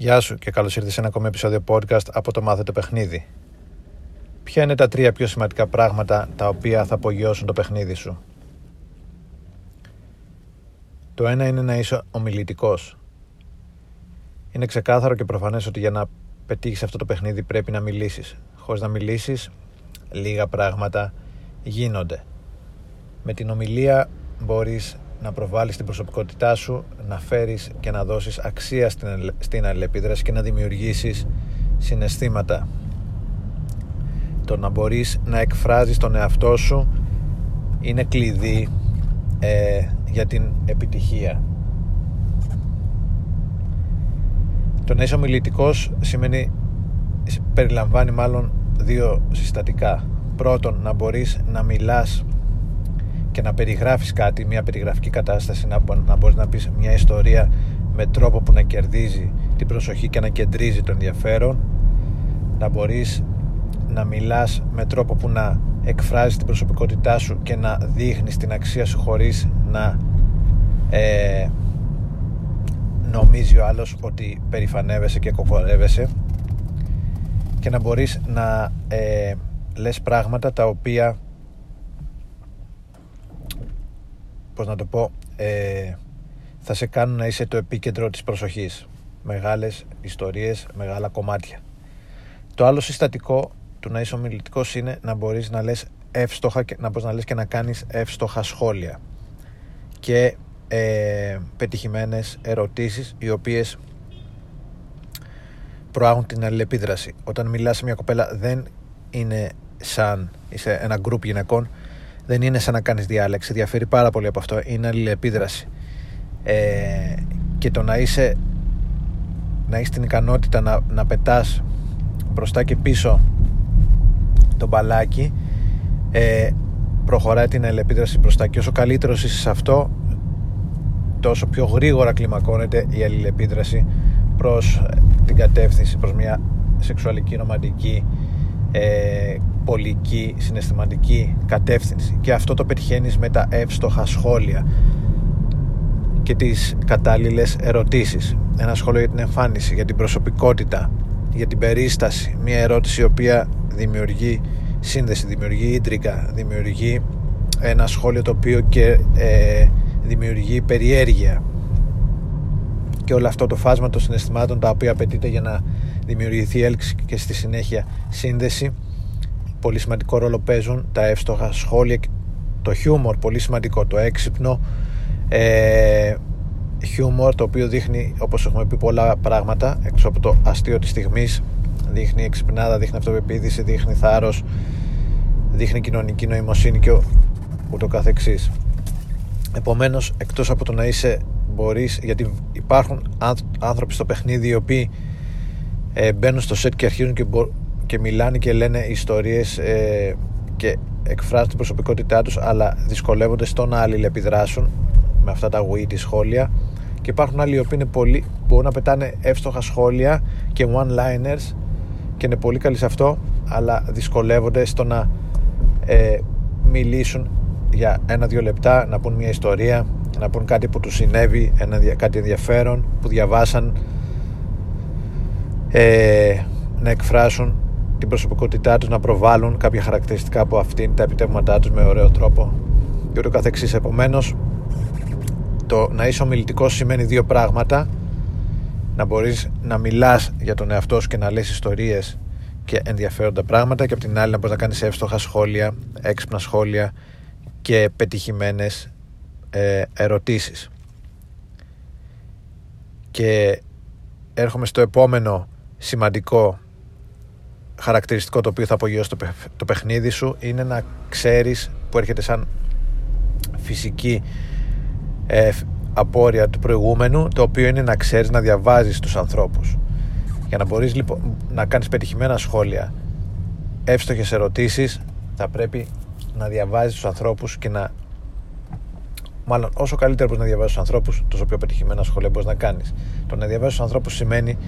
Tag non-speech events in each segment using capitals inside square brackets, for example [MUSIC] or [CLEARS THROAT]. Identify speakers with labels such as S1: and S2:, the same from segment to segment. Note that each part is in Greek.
S1: Γεια σου και καλώς ήρθες σε ένα ακόμη επεισόδιο podcast από το Μάθε το Παιχνίδι. Ποια είναι τα τρία πιο σημαντικά πράγματα τα οποία θα απογειώσουν το παιχνίδι σου; Το ένα είναι να είσαι ομιλητικός. Είναι ξεκάθαρο και προφανές ότι για να πετύχεις αυτό το παιχνίδι πρέπει να μιλήσεις. Χωρίς να μιλήσεις, λίγα πράγματα γίνονται. Με την ομιλία μπορείς να προβάλλεις την προσωπικότητά σου, να φέρεις και να δώσεις αξία στην, στην αλληλεπίδραση και να δημιουργήσεις συναισθήματα. Το να μπορείς να εκφράζεις τον εαυτό σου είναι κλειδί ε, για την επιτυχία. Το να είσαι ομιλητικός σημαίνει, περιλαμβάνει μάλλον δύο συστατικά. Πρώτον, να μπορείς να μιλάς και να περιγράφεις κάτι, μια περιγραφική κατάσταση, να, να μπορείς να πεις μια ιστορία με τρόπο που να κερδίζει την προσοχή και να κεντρίζει το ενδιαφέρον, να μπορείς να μιλάς με τρόπο που να εκφράζεις την προσωπικότητά σου και να δείχνεις την αξία σου χωρίς να ε, νομίζει ο άλλος ότι περηφανεύεσαι και κοκορεύεσαι και να μπορείς να ε, λες πράγματα τα οποία πώς να το πω ε, θα σε κάνουν να είσαι το επίκεντρο της προσοχής. Μεγάλες ιστορίες, μεγάλα κομμάτια. Το άλλο συστατικό του να είσαι ομιλητικός είναι να μπορείς να λες εύστοχα και να, μπορείς να λες και να κάνεις εύστοχα σχόλια. Και ε, πετυχημένες ερωτήσεις οι οποίες προάγουν την αλληλεπίδραση. Όταν μιλάς σε μια κοπέλα δεν είναι σαν είσαι ένα γκρουπ γυναικών δεν είναι σαν να κάνεις διάλεξη διαφέρει πάρα πολύ από αυτό. Είναι αλληλεπίδραση. Ε, και το να είσαι να έχεις την ικανότητα να, να πετάς μπροστά και πίσω το μπαλάκι ε, προχωράει την αλληλεπίδραση μπροστά. Και όσο καλύτερος είσαι σε αυτό τόσο πιο γρήγορα κλιμακώνεται η αλληλεπίδραση προς την κατεύθυνση προς μια σεξουαλική, ρομαντική ε, πολική, συναισθηματική κατεύθυνση. Και αυτό το πετυχαίνεις με τα εύστοχα σχόλια και τις κατάλληλες ερωτήσεις. Ένα σχόλιο για την εμφάνιση, για την προσωπικότητα για την περίσταση. Μια ερώτηση η οποία δημιουργεί σύνδεση, δημιουργεί ίντρικα δημιουργεί ένα σχόλιο το οποίο και ε, δημιουργεί περιέργεια. Και όλο αυτό το φάσμα των συναισθημάτων τα οποία απαιτείται για να δημιουργηθεί έλξη και στη συνέχεια σύνδεση. Πολύ σημαντικό ρόλο παίζουν τα εύστοχα σχόλια το χιούμορ. Πολύ σημαντικό το έξυπνο ε, χιούμορ το οποίο δείχνει όπως έχουμε πει πολλά πράγματα. Έξω από το αστείο της στιγμής δείχνει εξυπνάδα, δείχνει αυτοπεποίθηση δείχνει θάρρος δείχνει κοινωνική νοημοσύνη και ούτω καθεξής. Επομένως εκτός από το να είσαι μπορείς γιατί υπάρχουν άνθρωποι στο παιχνίδι οι οποίοι ε, μπαίνουν στο σετ και αρχίζουν και, και μιλάνε και λένε ιστορίες ε, και εκφράζουν την προσωπικότητά τους αλλά δυσκολεύονται στο να αλληλεπιδράσουν με αυτά τα witty σχόλια. Και υπάρχουν άλλοι οι οποίοι είναι πολύ, μπορούν να πετάνε εύστοχα σχόλια και one-liners και είναι πολύ καλοί σε αυτό αλλά δυσκολεύονται στο να ε, μιλήσουν για ένα-δύο λεπτά να πούν μια ιστορία να πούν κάτι που τους συνέβη ένα, κάτι ενδιαφέρον που διαβάσαν ε, να εκφράσουν την προσωπικότητά τους να προβάλλουν κάποια χαρακτηριστικά από αυτήν τα επιτεύγματά τους με ωραίο τρόπο και ούτω καθεξής. Επομένως το να είσαι ομιλητικός σημαίνει δύο πράγματα. Να μπορείς να μιλάς για τον εαυτό σου και να λες ιστορίες και ενδιαφέροντα πράγματα και από την άλλη να μπορείς να κάνεις εύστοχα σχόλια έξυπνα σχόλια και πετυχημένες ε, ερωτήσεις. Και έρχομαι στο επόμενο σημαντικό χαρακτηριστικό το οποίο θα απογειώσει το, το παιχνίδι σου είναι να ξέρεις που έρχεται σαν φυσική ε, απόρρια του προηγούμενου το οποίο είναι να ξέρεις να διαβάζεις τους ανθρώπους. Για να μπορείς λοιπόν να κάνεις πετυχημένα σχόλια εύστοχες ερωτήσεις θα πρέπει να διαβάζεις τους ανθρώπους και να μάλλον όσο καλύτερα μπορείς να διαβάζεις τους ανθρώπους τόσο πιο πετυχημένα σχόλια μπορείς να κάνεις. Το να διαβάζεις τους ανθρώπους σημαίνει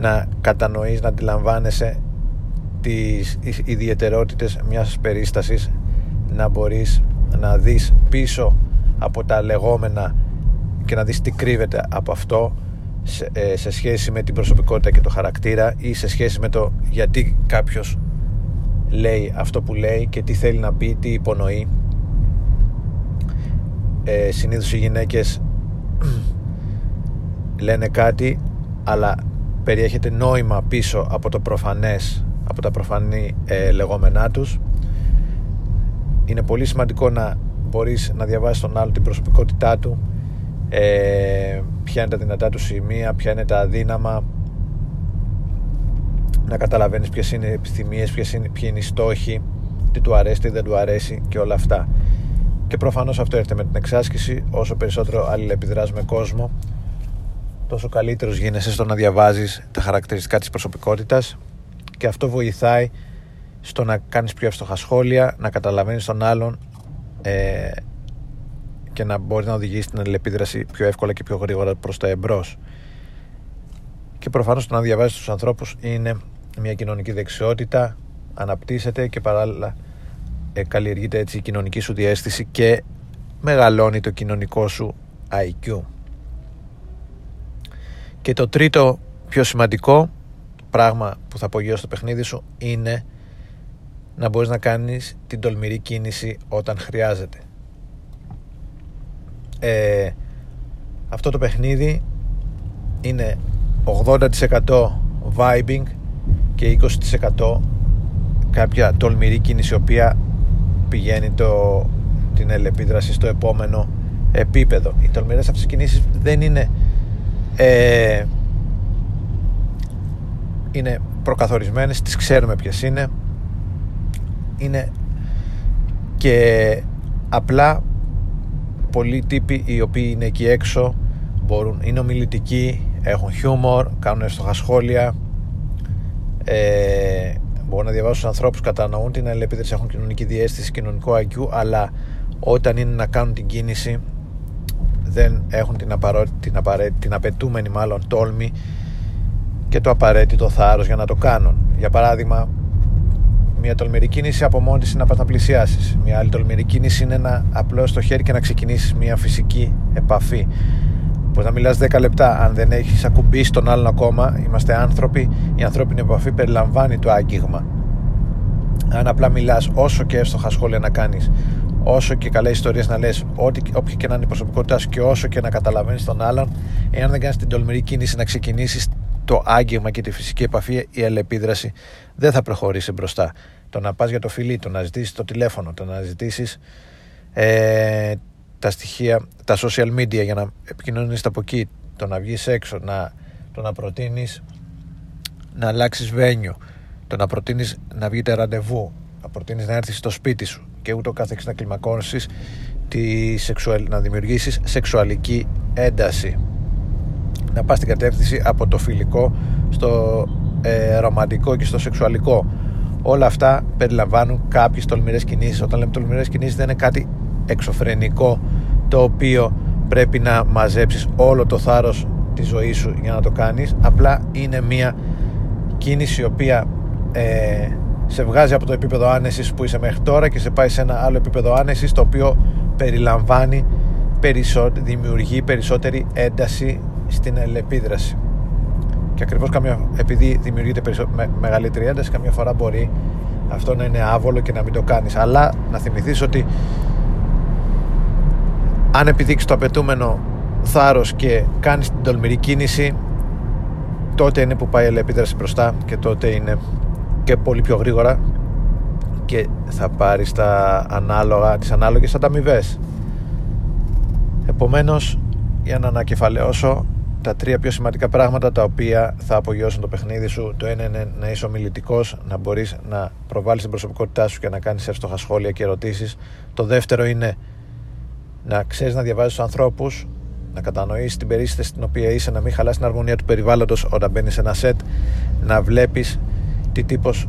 S1: να κατανοείς, να αντιλαμβάνεσαι τις ιδιαιτερότητες μιας περίστασης να μπορείς να δεις πίσω από τα λεγόμενα και να δεις τι κρύβεται από αυτό σε, ε, σε σχέση με την προσωπικότητα και το χαρακτήρα ή σε σχέση με το γιατί κάποιος λέει αυτό που λέει και τι θέλει να πει, τι υπονοεί. Ε, συνήθως οι γυναίκες [CLEARS THROAT] λένε κάτι αλλά περιέχεται νόημα πίσω από το προφανές από τα προφανή ε, λεγόμενά τους. Είναι πολύ σημαντικό να μπορείς να διαβάσεις τον άλλο την προσωπικότητά του ε, ποια είναι τα δυνατά του σημεία ποια είναι τα αδύναμα να καταλαβαίνεις ποιες είναι οι επιθυμίες ποιες είναι, ποιοι είναι οι στόχοι τι του αρέσει, τι δεν του αρέσει και όλα αυτά. Και προφανώς αυτό έρχεται με την εξάσκηση. Όσο περισσότερο αλληλεπιδράς με κόσμο τόσο καλύτερος γίνεσαι στο να διαβάζεις τα χαρακτηριστικά της προσωπικότητας και αυτό βοηθάει στο να κάνεις πιο εύστοχα σχόλια να καταλαβαίνεις τον άλλον ε, και να μπορεί να οδηγήσει την αλληλεπίδραση πιο εύκολα και πιο γρήγορα προς τα εμπρός. Και προφανώς το να διαβάζεις τους ανθρώπους είναι μια κοινωνική δεξιότητα αναπτύσσεται και παράλληλα ε, καλλιεργείται έτσι η κοινωνική σου διέστηση και μεγαλώνει το κοινωνικό σου IQ και το τρίτο πιο σημαντικό πράγμα που θα απογειώσει το παιχνίδι σου είναι να μπορείς να κάνεις την τολμηρή κίνηση όταν χρειάζεται. Ε, αυτό το παιχνίδι είναι 80% vibing και 20% κάποια τολμηρή κίνηση η οποία πηγαίνει το, την ελεπίδραση στο επόμενο επίπεδο. Οι τολμηρές αυτές κινήσεις δεν είναι ε, είναι προκαθορισμένες τις ξέρουμε ποιες είναι. Είναι και απλά πολλοί τύποι οι οποίοι είναι εκεί έξω μπορούν, είναι ομιλητικοί έχουν χιούμορ, κάνουν εύστοχα σχόλια. Ε, μπορούν να διαβάσουν τους ανθρώπους κατανοούν την αλληλεπίδραση έχουν κοινωνική διέστηση, κοινωνικό IQ αλλά όταν είναι να κάνουν την κίνηση δεν έχουν την, την, την απαιτούμενη μάλλον τόλμη και το απαραίτητο θάρρος για να το κάνουν. Για παράδειγμα μια τολμηρή κίνηση από μόνη της είναι να πας να πλησιάσεις. Μια άλλη τολμηρή κίνηση είναι να απλώσεις το χέρι και να ξεκινήσεις μια φυσική επαφή. Πώ να μιλάς 10 λεπτά. Αν δεν έχεις ακουμπήσει τον άλλον ακόμα είμαστε άνθρωποι. Η ανθρώπινη επαφή περιλαμβάνει το άγγιγμα. Αν απλά μιλάς όσο και εύστοχα σχόλια να κάνεις όσο και καλές ιστορίες να λες, όποια και να είναι η προσωπικότητάς σου και όσο και να καταλαβαίνεις τον άλλον, εάν δεν κάνεις την τολμηρή κίνηση να ξεκινήσεις το άγγιγμα και τη φυσική επαφή, η αλληλεπίδραση δεν θα προχωρήσει μπροστά. Το να πας για το φιλί, το να ζητήσεις το τηλέφωνο, το να ζητήσεις ε, τα στοιχεία, τα social media για να επικοινωνήσεις από εκεί, το να βγεις έξω, να, το να προτείνεις να αλλάξεις βένιο, το να προτείνεις να βγείτε ραντεβού, να προτείνεις να έρθεις στο σπίτι σου και ούτω καθεξής να κλιμακώσεις τη σεξουαλ... να δημιουργήσεις σεξουαλική ένταση. Να πας στην κατεύθυνση από το φιλικό στο ε, ρομαντικό και στο σεξουαλικό. Όλα αυτά περιλαμβάνουν κάποιες τολμηρές κινήσεις. Όταν λέμε τολμηρές κινήσεις δεν είναι κάτι εξωφρενικό το οποίο πρέπει να μαζέψεις όλο το θάρρος της ζωής σου για να το κάνεις. Απλά είναι μια κίνηση η οποία ε, σε βγάζει από το επίπεδο άνεσης που είσαι μέχρι τώρα και σε πάει σε ένα άλλο επίπεδο άνεσης το οποίο περιλαμβάνει περισσότερη, δημιουργεί περισσότερη ένταση στην ελεπίδραση και ακριβώς καμιά, επειδή δημιουργείται περισσο, με, μεγαλύτερη ένταση καμιά φορά μπορεί αυτό να είναι άβολο και να μην το κάνεις. Αλλά να θυμηθείς ότι αν επιδείξεις το απαιτούμενο θάρρος και κάνεις την τολμηρή κίνηση τότε είναι που πάει η ελεπίδραση μπροστά και τότε είναι και πολύ πιο γρήγορα και θα πάρεις τα ανάλογα, τις ανάλογες ανταμοιβές. Επομένως, για να ανακεφαλαιώσω τα τρία πιο σημαντικά πράγματα τα οποία θα απογειώσουν το παιχνίδι σου. Το ένα είναι να είσαι ομιλητικός, να μπορείς να προβάλλεις την προσωπικότητά σου και να κάνεις εύστοχα σχόλια και ερωτήσεις. Το δεύτερο είναι να ξέρεις να διαβάζεις τους ανθρώπους, να κατανοείς την περίσταση στην οποία είσαι, να μην χαλάσει την αρμονία του περιβάλλοντος όταν μπαίνεις σε ένα σετ, να βλέπεις τι τύπος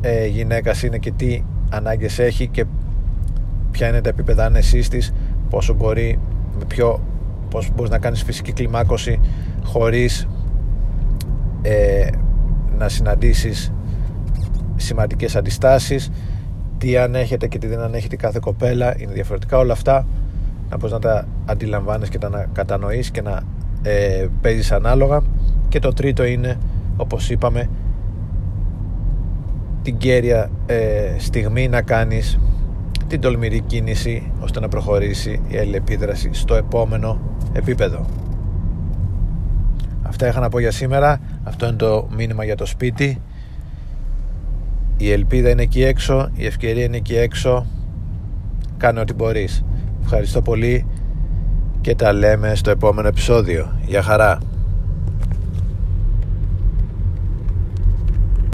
S1: ε, γυναίκας είναι και τι ανάγκες έχει και ποια είναι τα επίπεδα άνεσής της πόσο μπορεί με ποιο, πώς μπορείς να κάνεις φυσική κλιμάκωση χωρίς ε, να συναντήσεις σημαντικές αντιστάσεις τι ανέχεται και τι δεν ανέχεται κάθε κοπέλα είναι διαφορετικά όλα αυτά να μπορείς να τα αντιλαμβάνεις και να κατανοείς και να ε, παίζεις ανάλογα. Και το τρίτο είναι όπως είπαμε την κέρια ε, στιγμή να κάνεις την τολμηρή κίνηση ώστε να προχωρήσει η αλληλεπίδραση στο επόμενο επίπεδο. Αυτά είχα να πω για σήμερα. Αυτό είναι το μήνυμα για το σπίτι. Η ελπίδα είναι εκεί έξω, η ευκαιρία είναι εκεί έξω. Κάνε ό,τι μπορείς. Ευχαριστώ πολύ και τα λέμε στο επόμενο επεισόδιο. Γεια χαρά!